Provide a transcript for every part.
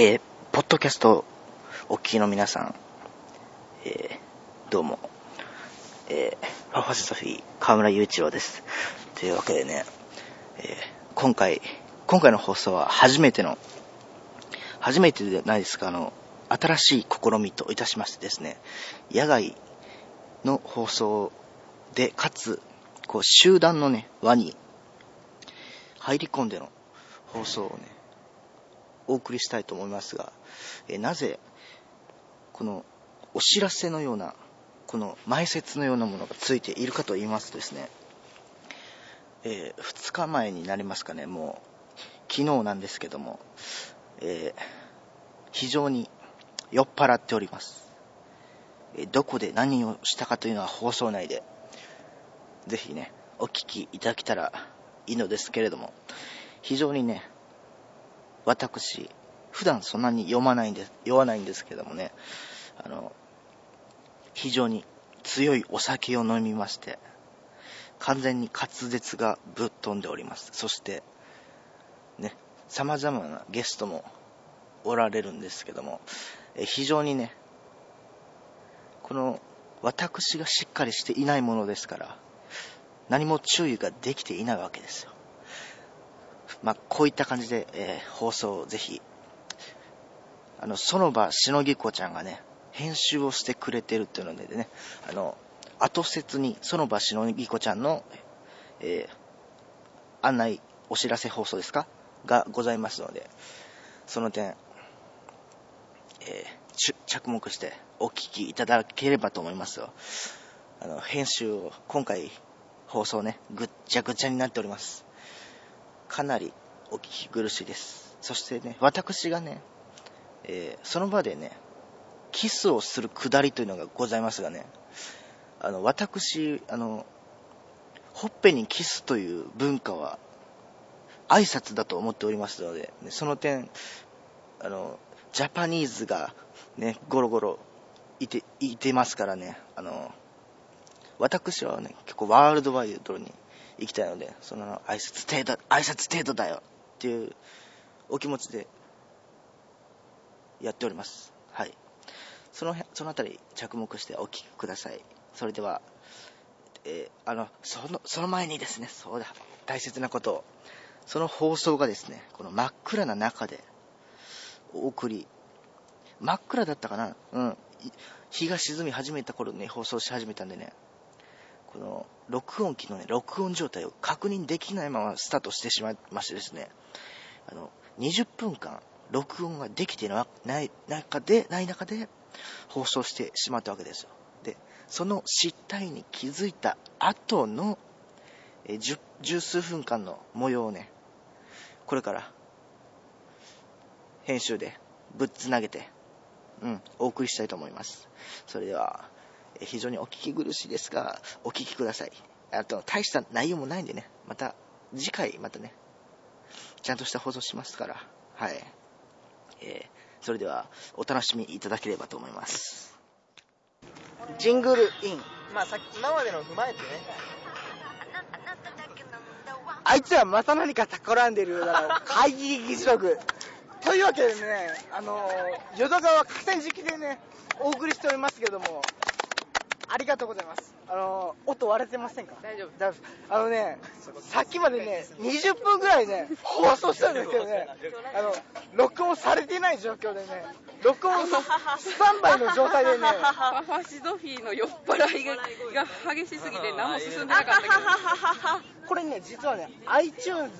えー、ポッドキャストお聞きの皆さん、えー、どうも、えー、ファファソフィー、河村雄一郎です。というわけでね、えー、今回、今回の放送は初めての、初めてでないですか、あの、新しい試みといたしましてですね、野外の放送で、かつ、こう、集団のね、輪に入り込んでの放送をね、お送りしたいと思いますが、えなぜ、このお知らせのような、この前説のようなものがついているかと言いますとですね、えー、2日前になりますかね、もう、昨日なんですけども、えー、非常に酔っ払っております。えどこで何をしたかというのは放送内で、ぜひね、お聞きいただけたらいいのですけれども、非常にね、私、普段そんなに読まないんです、読まないんですけどもね、あの、非常に強いお酒を飲みまして、完全に滑舌がぶっ飛んでおります。そして、ね、様々なゲストもおられるんですけども、え非常にね、この私がしっかりしていないものですから、何も注意ができていないわけですよ。まあ、こういった感じで、えー、放送をぜひ、あの、園場しのぎこちゃんがね、編集をしてくれてるっていうのでね、あの、後説に園場しのぎこちゃんの、えー、案内、お知らせ放送ですか？がございますので、その点、えー、着目してお聞きいただければと思いますよ。あの、編集を、今回、放送ね、ぐっちゃぐちゃになっております。かなりお聞き苦しいです。そしてね、私がね、えー、その場でね、キスをするくだりというのがございますがね、あの、私、あの、ほっぺにキスという文化は挨拶だと思っておりますので、ね、その点、あの、ジャパニーズがね、ゴロゴロいて、いてますからね、あの、私はね、結構ワールドワイドに行きたいので、その挨拶程度、挨拶程度だよっていうお気持ちでやっております。はい。その辺、そのあたり着目してお聞きください。それでは、えー、あの、その、その前にですね、そうだ、大切なことを、その放送がですね、この真っ暗な中で、お送り、真っ暗だったかな？うん。日が沈み始めた頃に、ね、放送し始めたんでね、この録音機のね、録音状態を確認できないままスタートしてしまいましてですね、あの、20分間録音ができてない中で、ない中で放送してしまったわけですよ。で、その失態に気づいた後の、え十十数分間の模様をね、これから編集でぶっつなげて、うん、お送りしたいと思います。それでは、非常にお聞き苦しいですが、お聞きください。あと、大した内容もないんでね、また、次回、またね、ちゃんとした放送しますから、はい。えー、それでは、お楽しみいただければと思います。ジングルイン。まあ、さっき、今までの踏まえてね。あいつらまた何か企んでるようだろ。会議議事録。というわけでね、あのー、淀川河川敷でね、お送りしておりますけども、ありがとうございます。あのー、音割れてませんか？大丈夫。大丈夫。あのね、さっきまでね、20分ぐらいね、放送したんですけどね、あの、録音されてない状況でね、録音スタンバイの状態でね、パファシドフィーの酔っ払いがが激しすぎて何も進んでなかったけど。これね、実はね、iTunes、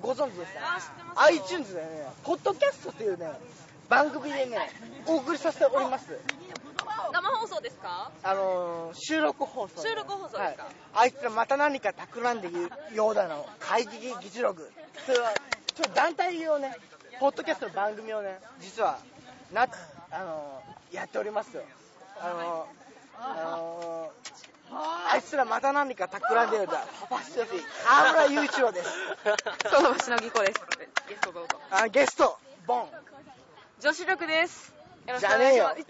ご存知ですか ?iTunes でね、ポッドキャストっていうね、番組でね、お送りさせております。生放送ですか？あのー、収録放送。収録放送ですか、はい、あいつらまた何か企んでいるようだの。会議議事録。それは、ちょっと団体用ね、ポッドキャストの番組をね、実は、な、あのー、やっておりますよ。あのー、あのあいつらまた何か企んでるんだ。パパストフィー、河村雄一郎です。その橋のぎこです。ゲストどうぞ。あ、ゲスト、ボン。女子力です。じゃねえよ。ヒン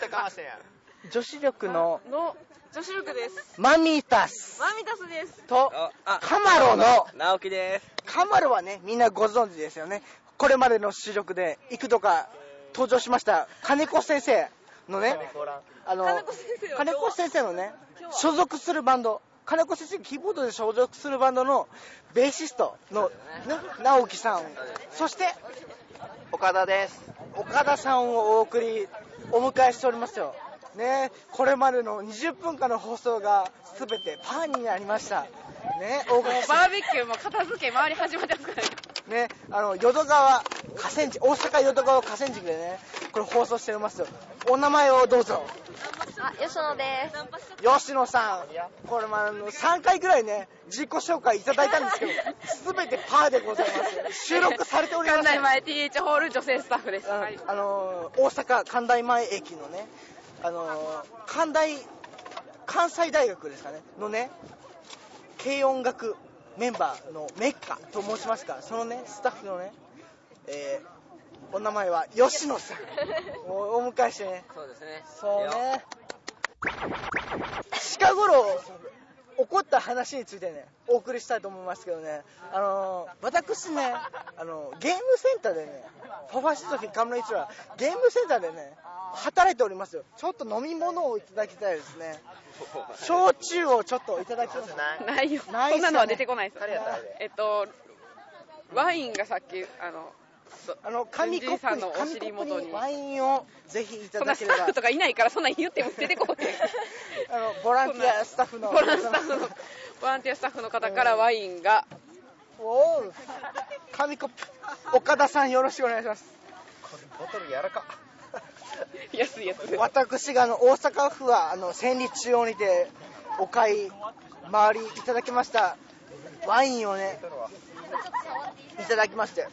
トかましてや。女子力の、の、女子力です。マミタス。マミタスです。と、カマロの、直樹です。カマロはね、みんなご存知ですよね。これまでの出力で幾度か登場しました金子先生のね、あの、金子先生は金子先生のね、所属するバンド、金子先生キーボードで所属するバンドのベーシストの、ね、直樹さん、そして岡田です。岡田さんをお送り、お迎えしておりますよ。ね、これまでの20分間の放送が全てパーになりました。ね、大バーベキューも片付け周り始まってますからねね、あの、淀川河川敷、大阪淀川河川敷でね、これ放送しておりますよ。お名前をどうぞ。あ、吉野です。吉野さん、これまああの、3回ぐらいね、自己紹介いただいたんですけど、すべてパーでございます。収録されております。関内前 TH ホール女性スタッフです、うんはいあのー大阪関大前駅のね、あのー関大、関西大学ですかね、のね、軽音楽メンバーのメッカと申しますか、そのね、スタッフのね、えーお名前は吉野さん。おお迎えしてね、そうですね。そうね。近頃、起こった話についてね、お送りしたいと思いますけどね、あのー私ね、あのーゲームセンターでね、ファファシソフィーカムライチは、ゲームセンターでね、働いておりますよ。ちょっと飲み物をいただきたいですね。焼酎をちょっといただきます。ないよないねそんなのは出てこないですえっとワインがさっきあのそあの、紙コップさんに、のお尻紙コップ元ににワインをぜひいただければスタッフ。とかいないからそんなん言っても出てこないあの、ボランティアスタッフの。ボランスタッフのボランティアスタッフの方からワインがおう紙コップ。岡田さんよろしくお願いします。ボトル柔らか。安いやつ私があの大阪府はあの千里中央にてお買い回りいただきましたワインをねいただきまして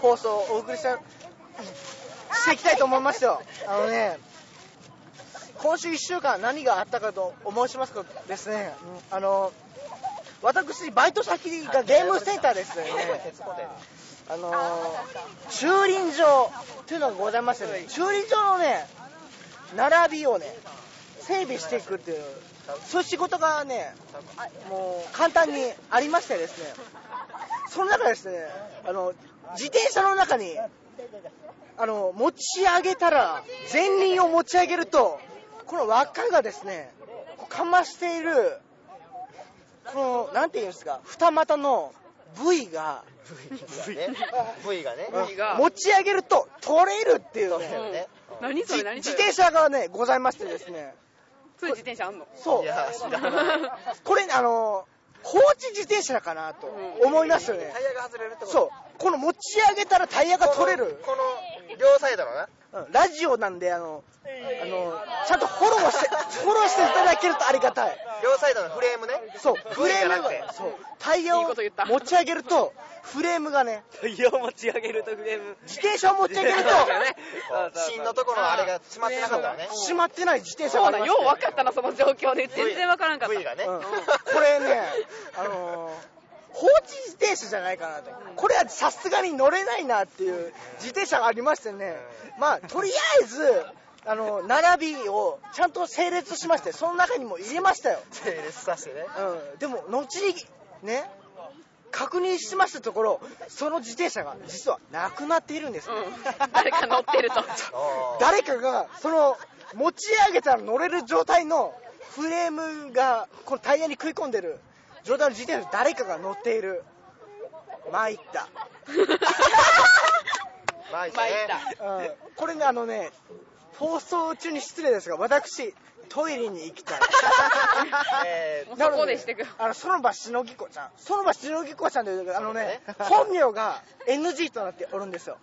放送をお送りしたしていきたいと思いますよ。あのね今週1週間何があったかと申しますとですね、あの私バイト先がゲームセンターですね。あの、駐輪場っていうのがございましてね、駐輪場のね、並びをね、整備していくっていう、そういう仕事がね、もう簡単にありましてですね、その中ですね、あの、自転車の中に、あの、持ち上げたら、前輪を持ち上げると、この輪っかがですね、かましている、この、なんていうんですか、二股の部位が、V がね。V がね。部位が。持ち上げると取れるっていうね。何そじれ何それ。自転車がねございましてですね。そういう自転車あんの？そう。いや、知らない。これあの放置自転車かなと思いますよね。タイヤが外れるってこと？そうこの持ち上げたらタイヤが取れる。この、この両サイドのな。うん。ラジオなんであのあのちゃんとフォローしてフォローしていただけるとありがたい。両サイドのフレームね。そうフレームがそう。タイヤを持ち上げるとフレームがねタイヤを持ち上げるとフレーム。自転車を持ち上げると芯のところのあれが閉まってなかったらね。閉まってない自転車そうがありましてだよう分かったなその状況で。全然分からんかった。V がね。うん。これね、あのー放置自転車じゃないかなと。これはさすがに乗れないなっていう自転車がありましてね。まあ、とりあえず、あの、並びをちゃんと整列しまして、その中にも入れましたよ。整列させてね。うん。でも、後に、ね、確認しましたところ、その自転車が実はなくなっているんですね。うん誰か乗ってると 誰かが、その、持ち上げたら乗れる状態のフレームが、このタイヤに食い込んでる状態の自転車に誰かが乗っている。参った。参っね。たうんこれね、あのね、放送中に失礼ですが、私、トイレに行きたい。えもうそこでしてくあの、園場しのぎこちゃん。園場しのぎこちゃんという、あのね、本名が NG となっておるんですよ。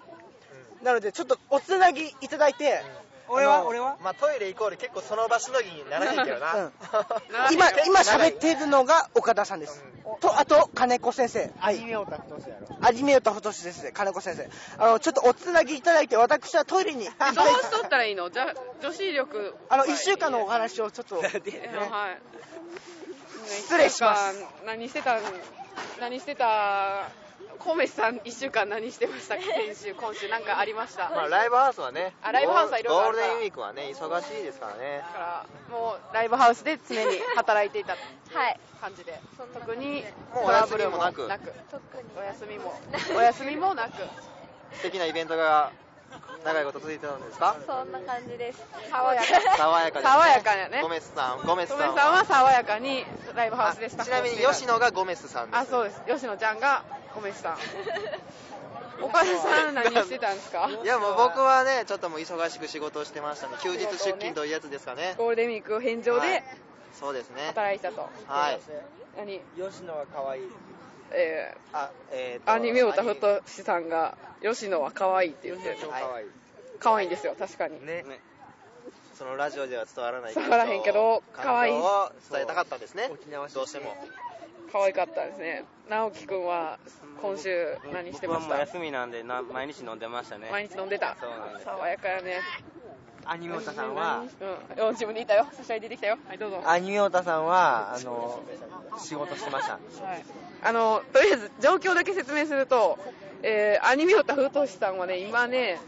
なので、ちょっとおつなぎいただいて、俺あのは？俺は？まあトイレイコール結構その場しのぎにならへんけどな。うん 今、今喋っているのが岡田さんです。と、あと、金子先生。はい。メオタ太しやろ。アニメオタフトシですね、金子先生。あの、ちょっとおつなぎいただいて、私はトイレに どうしとったらいいの？じゃ女子力あの、一週間のお話をちょっと、えはい失礼します何してたん何してたコメさん1週間何してましたか？先週今週なんかありました？まあライブハウスはねあライブハウスはいろいろゴールデンウィークはね忙しいですからね。だからもうライブハウスで常に働いていたはい。感じで。特にもうトラブルもお休みもなく。特に。お休みも。お休みもなく。素敵なイベントが長いこと続いてたんですか？そんな感じです。爽やか。爽やかですね。爽やかやね。ゴメスさんゴメストさんメさんは爽やかにライブハウスでスタッちなみに吉野がゴメスさんです。あそうです。吉野ちゃんがコメさん。岡田さん何してたんですか？いやもう僕はねちょっともう忙しく仕事をしてましたね。休日出勤というやつですかね。ゴールデンウィーク返上はい。でそうですね。働いてたと、はい。何？吉野は可愛い。えあえーアニメオタフトシさんが吉野は可愛いって言ってる。はい。可愛いんですよ確かに。ね。そのラジオでは伝わらない伝わらへんけど可愛い。感情を伝えたかったんですね。どうしても可愛かったですね。直樹くんは今週何してました？僕はもう休みなんでな毎日飲んでましたね。毎日飲んでた？そうなんです爽やかやね。アニメオタさんは？うん。よ自分でいたよ。差し入れ出てきたよ。はいどうぞ。アニメオタさんはあの仕事してました。はい、あのとりあえず状況だけ説明すると、えーアニメオタふとしさんはね今ね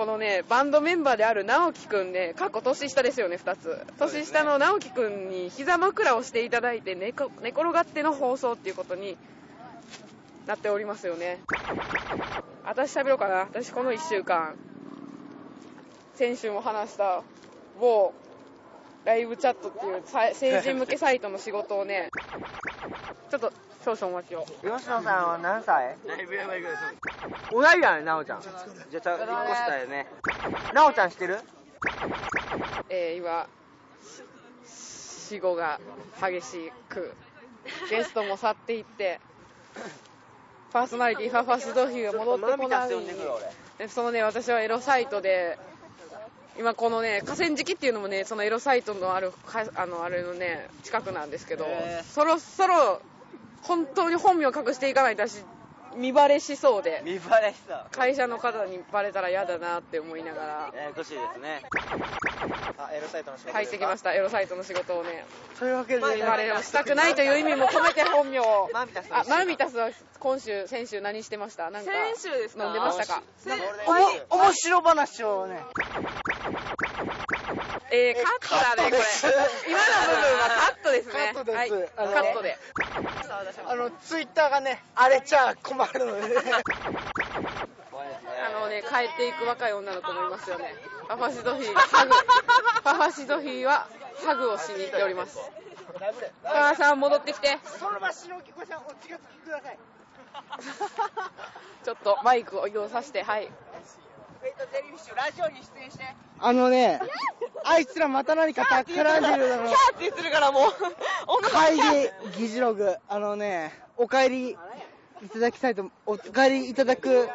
このねバンドメンバーである直樹くんね過去年下ですよね2つ。年下の直樹くんに膝枕をしていただいて寝こ寝転がっての放送っていうことになっておりますよね。私喋ろうかな。私この1週間先週も話した某ライブチャットっていうさ 成人向けサイトの仕事をねちょっと少々お待ちを。吉野さんは何歳？だいぶやばいぐらいです同いだねなおちゃん。じゃあちゃ1個下よね。なおちゃん知ってる？えー今死後が激しくゲストも去っていって パーソナリティファファスドフィーが戻ってこない。でそのね私はエロサイトで今このね河川敷っていうのもねそのエロサイトのあるかあのあれのね近くなんですけどそろそろ本当に本名を隠していかないと私見バレしそうで。見バレした会社の方にバレたら嫌だなって思いながら。ややこしいですね。あエロサイトの仕事入ってきました。エロサイトの仕事をね。というわけで。見バレをしたくないという意味も込めて本名を。マーミタスあマーミタスは今週先週何してました？なんか先週ですか？飲んでましたかおも面白話をねえー、カットだねこれ。今の部分はカットですね。カットです。はい。あのカットで。あのツイッターがね荒れちゃ困るので。あのね帰っていく若い女の子もいますよね。パパシドフィー。ハグパパシドフィーはハグをしに行っております。母さん戻ってきて。その場白木子さんお近づきください。ちょっとマイクを移動させてはいあのねあいつらまた何か企んでるだろ。って言ってるからもう。会議議事録。あのねお帰りいただきたいとお帰りいただく。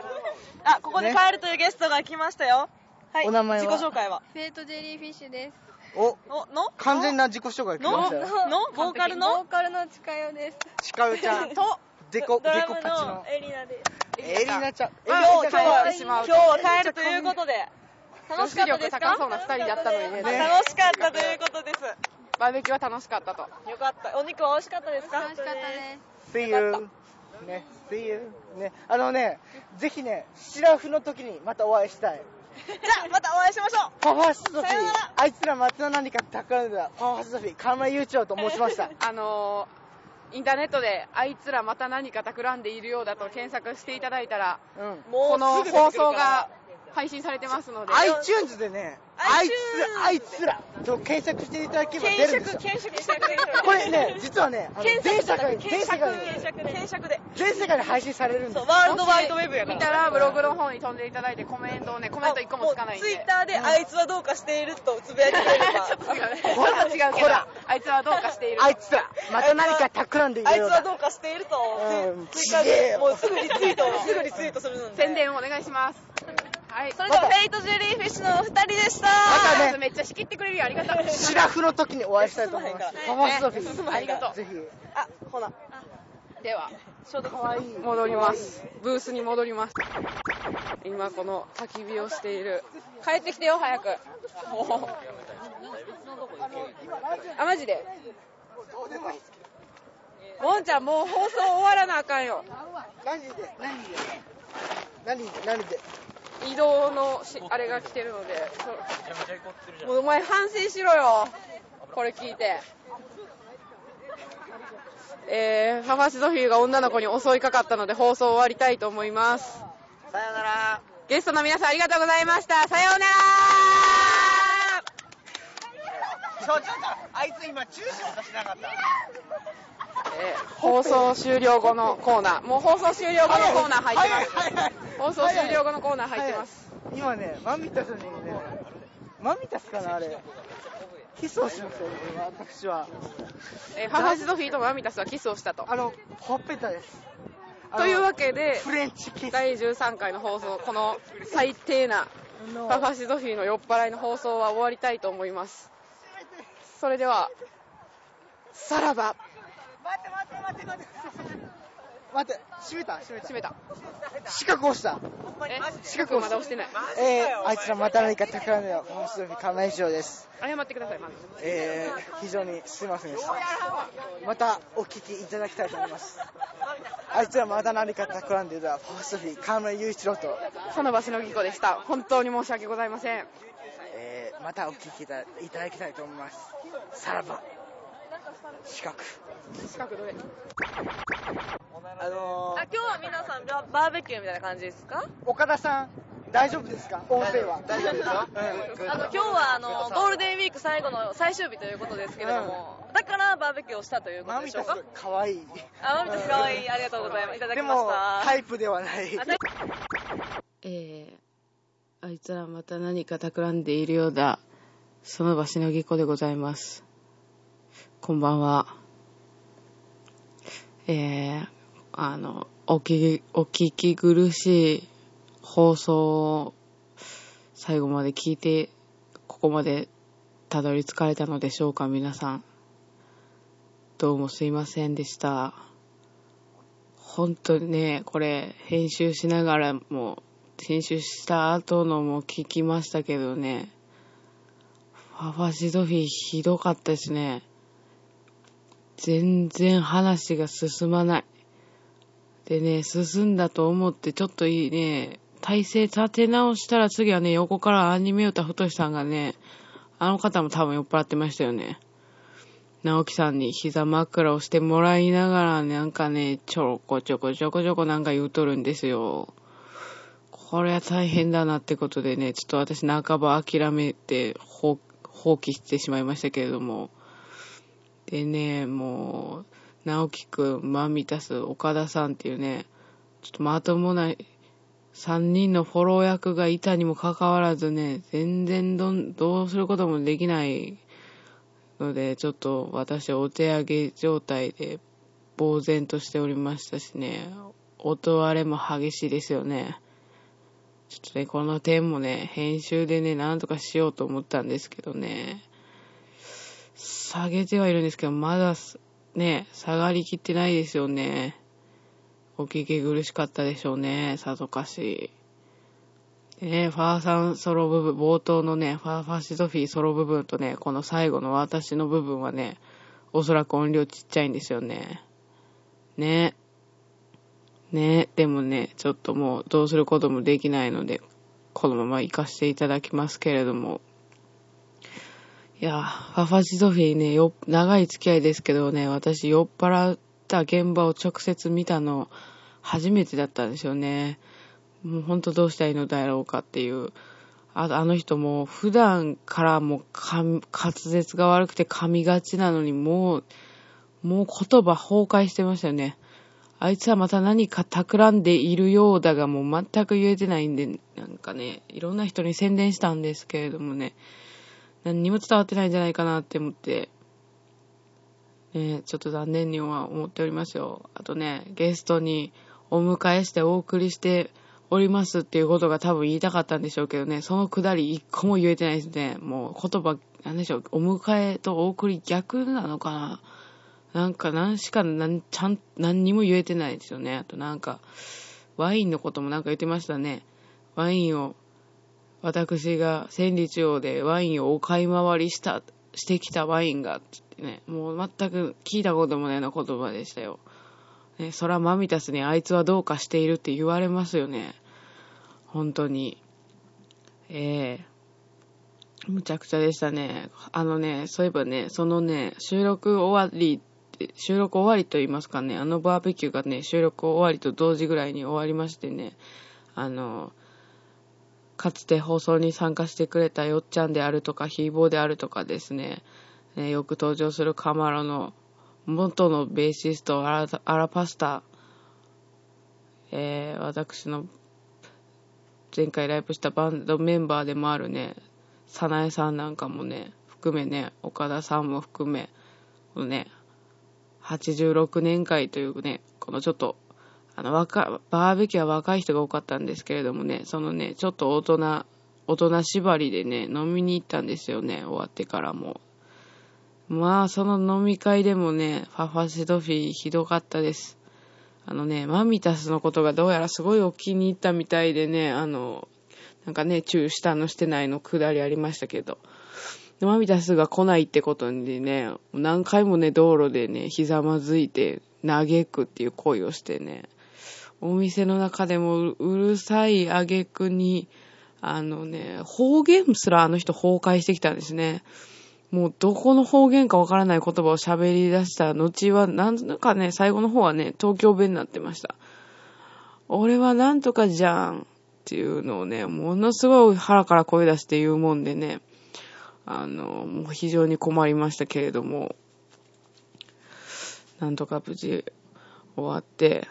あここで帰るというゲストが来ましたよ。はいお名前は？自己紹介は？フェイトジェリーフィッシュです。おおの？完全な自己紹介来ましたよ。の？ボーカルボのーカルの近代です。ちかよちゃん。と？デコパチの。のエリナです。エリナちゃん。今日今日は帰ってしまう。今日は帰るということで。楽しかったです力高そうかな2人だったのにね。ね。楽しかったということです。バーベキューは楽しかったと。よかった。お肉は美味しかったですか？楽しかったです。See you ね See you ね。あのねぜひねシラフの時にまたお会いしたい。じゃあまたお会いしましょう。パファスソフィー。さよなら。あいつら松田何か企んでたパファスソフィー。河村雄一郎と申しました。あのーインターネットであいつらまた何か企んでいるようだと検索していただいたらうん。この放送が配信されてますので。iTunes でねあいつらあいつらと検索していただければ出るんですよ。検索検索してこれね実はねあの全世界全世界に検索で。全世界に配信されるんですそうワールドワイドウェブやから。見たらブログの方に飛んでいただいてコメントをねコメント1個もつかないんで。ツイッターであいつはどうかしているとつぶやいてくれれば。ちょっと違うねちょっと違うけどほらあいつはどうかしている。あいつらまた何か企んでいあいつはどうかしていると。うんツイッターでもうすぐリツイートすぐリツイートするので。宣伝をお願いしますはい。それではフェイトジェリーフィッシュのお二人でした。またね。めっちゃ仕切ってくれるよ。ありがとう。シラフの時にお会いしたいと思います。パファスソフィーねありがとうぜひ。あほな。では。かわいい。戻ります。ブースに戻ります。今この焚き火をしている。帰ってきてよ早く。もうあマジで。もんちゃんもう放送終わらなあかんよ。何で？何で？何で？何で？移動のしあれが来てるのでそもうお前反省しろよ。これ聞いて。えー、ファファシドフィーが女の子に襲いかかったので放送終わりたいと思います。さようなら。ゲストの皆さんありがとうございました。さようなら。ちょちょあいつ今注視をしなかった。えー放送終了後のコーナー。もう放送終了後のコーナー入ってます。はいはいはい放送終了後のコーナー入ってます。はい。今ねマミタスにねマミタスかなあれ。キスをしましたよ私は。えーファファシドフィーとマミタスはキスをしたと。あのほっぺたです。というわけでフレンチキス。第13回の放送この最低なのファファシドフィーの酔っ払いの放送は終わりたいと思います。それではさらば。待って待って待って待って待って閉めた閉めた。閉めた。資格押した。え？資格をまだ押してない。えー、あいつらまた何か企んだよ面白いカメ以上です。謝ってくださいまず。えー、非常にすいませんでした。またお聞きいただきたいと思います。あいつらまた何か企んでいるファーストフィー河村雄一郎と、その場所のぎこでした。本当に申し訳ございません。えー、またお聞きいたいただきたいと思います。さらば。資格資格どれ？あのあ今日は皆さんババーベキューみたいな感じですか？岡田さん大丈夫ですか？音声は。大丈夫ですよ。あの今日はあのゴールデンウィーク最後の最終日ということですけれども、だからバーベキューをしたということでしょうか？かわいい。あマミタスかわい。いありがとうございます。いただきでましもたタイプではない。えー、あいつらまた何か企んでいるようだ。その場しのぎこでございます。こんばんは。えー、あのお聞きお聞き苦しい放送を最後まで聞いてここまでたどり着かれたのでしょうか皆さん。どうもすいませんでした。本当にねこれ編集しながらも編集した後のも聞きましたけどねファファシドフィーひどかったですね。全然話が進まない。でね進んだと思ってちょっといいね体勢立て直したら次はね横からアニメ歌太さんがねあの方も多分酔っ払ってましたよね直樹さんに膝枕をしてもらいながら、なんかね、ちょこちょこちょこちょこなんか言うとるんですよ。これは大変だなってことでね、ちょっと私半ば諦めて放棄してしまいましたけれども。でね、もう、直樹くん、マミタス、岡田さんっていうね、ちょっとまともな3人のフォロー役がいたにもかかわらずね、全然どんどうすることもできないので、ちょっと私お手上げ状態で呆然としておりましたしね、音割れも激しいですよね。ちょっとね、この点もね、編集でね、なんとかしようと思ったんですけどね、下げてはいるんですけど、まだね、下がりきってないですよね。お聞き苦しかったでしょうね、さぞかし。でね、ファーさんソロ部分、冒頭のね、ファーファシドフィーソロ部分とね、この最後の私の部分はね、おそらく音量ちっちゃいんですよね。ね。ね、でもね、ちょっともうどうすることもできないので、このまま行かせていただきますけれども。いや、ファファシドフィーね、よ、長い付き合いですけどね、私酔っ払った現場を直接見たの初めてだったんですよね。もうほんとどうしたらいいのだろうかっていう。ああの人も普段からもう滑舌が悪くて噛みがちなのにもう、もう言葉崩壊してましたよね。あいつはまた何か企んでいるようだがもう全く言えてないんで、なんかね、いろんな人に宣伝したんですけれどもね、何にも伝わってないんじゃないかなって思って、ね、ちょっと残念には思っておりますよ。あとね、ゲストにお迎えしてお送りしておりますっていうことが多分言いたかったんでしょうけどね、そのくだり一個も言えてないですね。もう言葉、なんでしょう、お迎えとお送り逆なのかななんか何しかなんちゃん、何にも言えてないですよね。あとなんか、ワインのこともなんか言ってましたね。ワインを、私が千里中央でワインをお買い回りした、してきたワインが、つってね、もう全く聞いたこともないような言葉でしたよ。ね、そらマミタスにあいつはどうかしているって言われますよね。本当に。ええむちゃくちゃでしたね。あのね、そういえばね、そのね、収録終わり、収録終わりと言いますかね、あのバーベキューがね、収録終わりと同時ぐらいに終わりましてね、あの、かつて放送に参加してくれたよっちゃんであるとか、ヒーボーであるとかですね、ねよく登場するカマロの元のベーシスト、アラアラパスタ、えー、私の前回ライブしたバンドメンバーでもあるね、早苗さんなんかもね、含めね、岡田さんも含め、このね、86年会というね、このちょっと、あの、若、バーベキューは若い人が多かったんですけれどもね、そのね、ちょっと大人、大人縛りでね、飲みに行ったんですよね、終わってからも。まあ、その飲み会でもね、ファファシドフィーひどかったです。あのね、マミタスのことがどうやらすごいお気に入ったみたいでね、あの、なんかね、チューしたのしてないのくだりありましたけど。マミタスが来ないってことにね、何回もね、道路でね、ひざまずいて、嘆くっていう行為をしてね、お店の中でもうるさい挙句に、あのね、方言すらあの人崩壊してきたんですね。もうどこの方言かわからない言葉を喋り出した。後は、なんかね、最後の方はね、東京弁になってました。俺はなんとかじゃん。っていうのをね、ものすごい腹から声出して言うもんでね、あの、もう非常に困りましたけれども、なんとか無事終わって、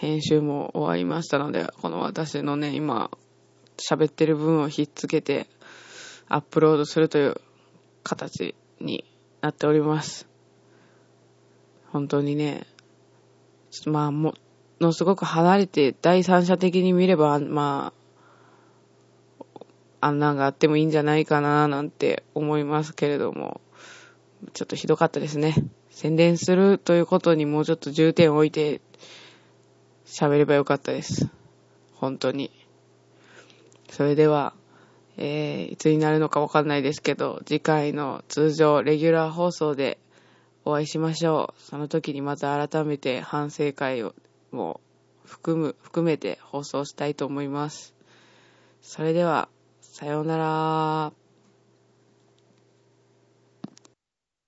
編集も終わりましたので、この私のね、今、喋ってる分をひっつけて、アップロードするという形になっております。本当にね、ちょっとまあ、ものすごく離れて、第三者的に見れば、まあ、あんなんがあってもいいんじゃないかな、なんて思いますけれども、ちょっとひどかったですね。宣伝するということにもうちょっと重点を置いて、喋ればよかったです。本当に。それでは、えー、いつになるのかわかんないですけど、次回の通常レギュラー放送でお会いしましょう。その時にまた改めて反省会をも含む、含めて放送したいと思います。それでは、さようなら。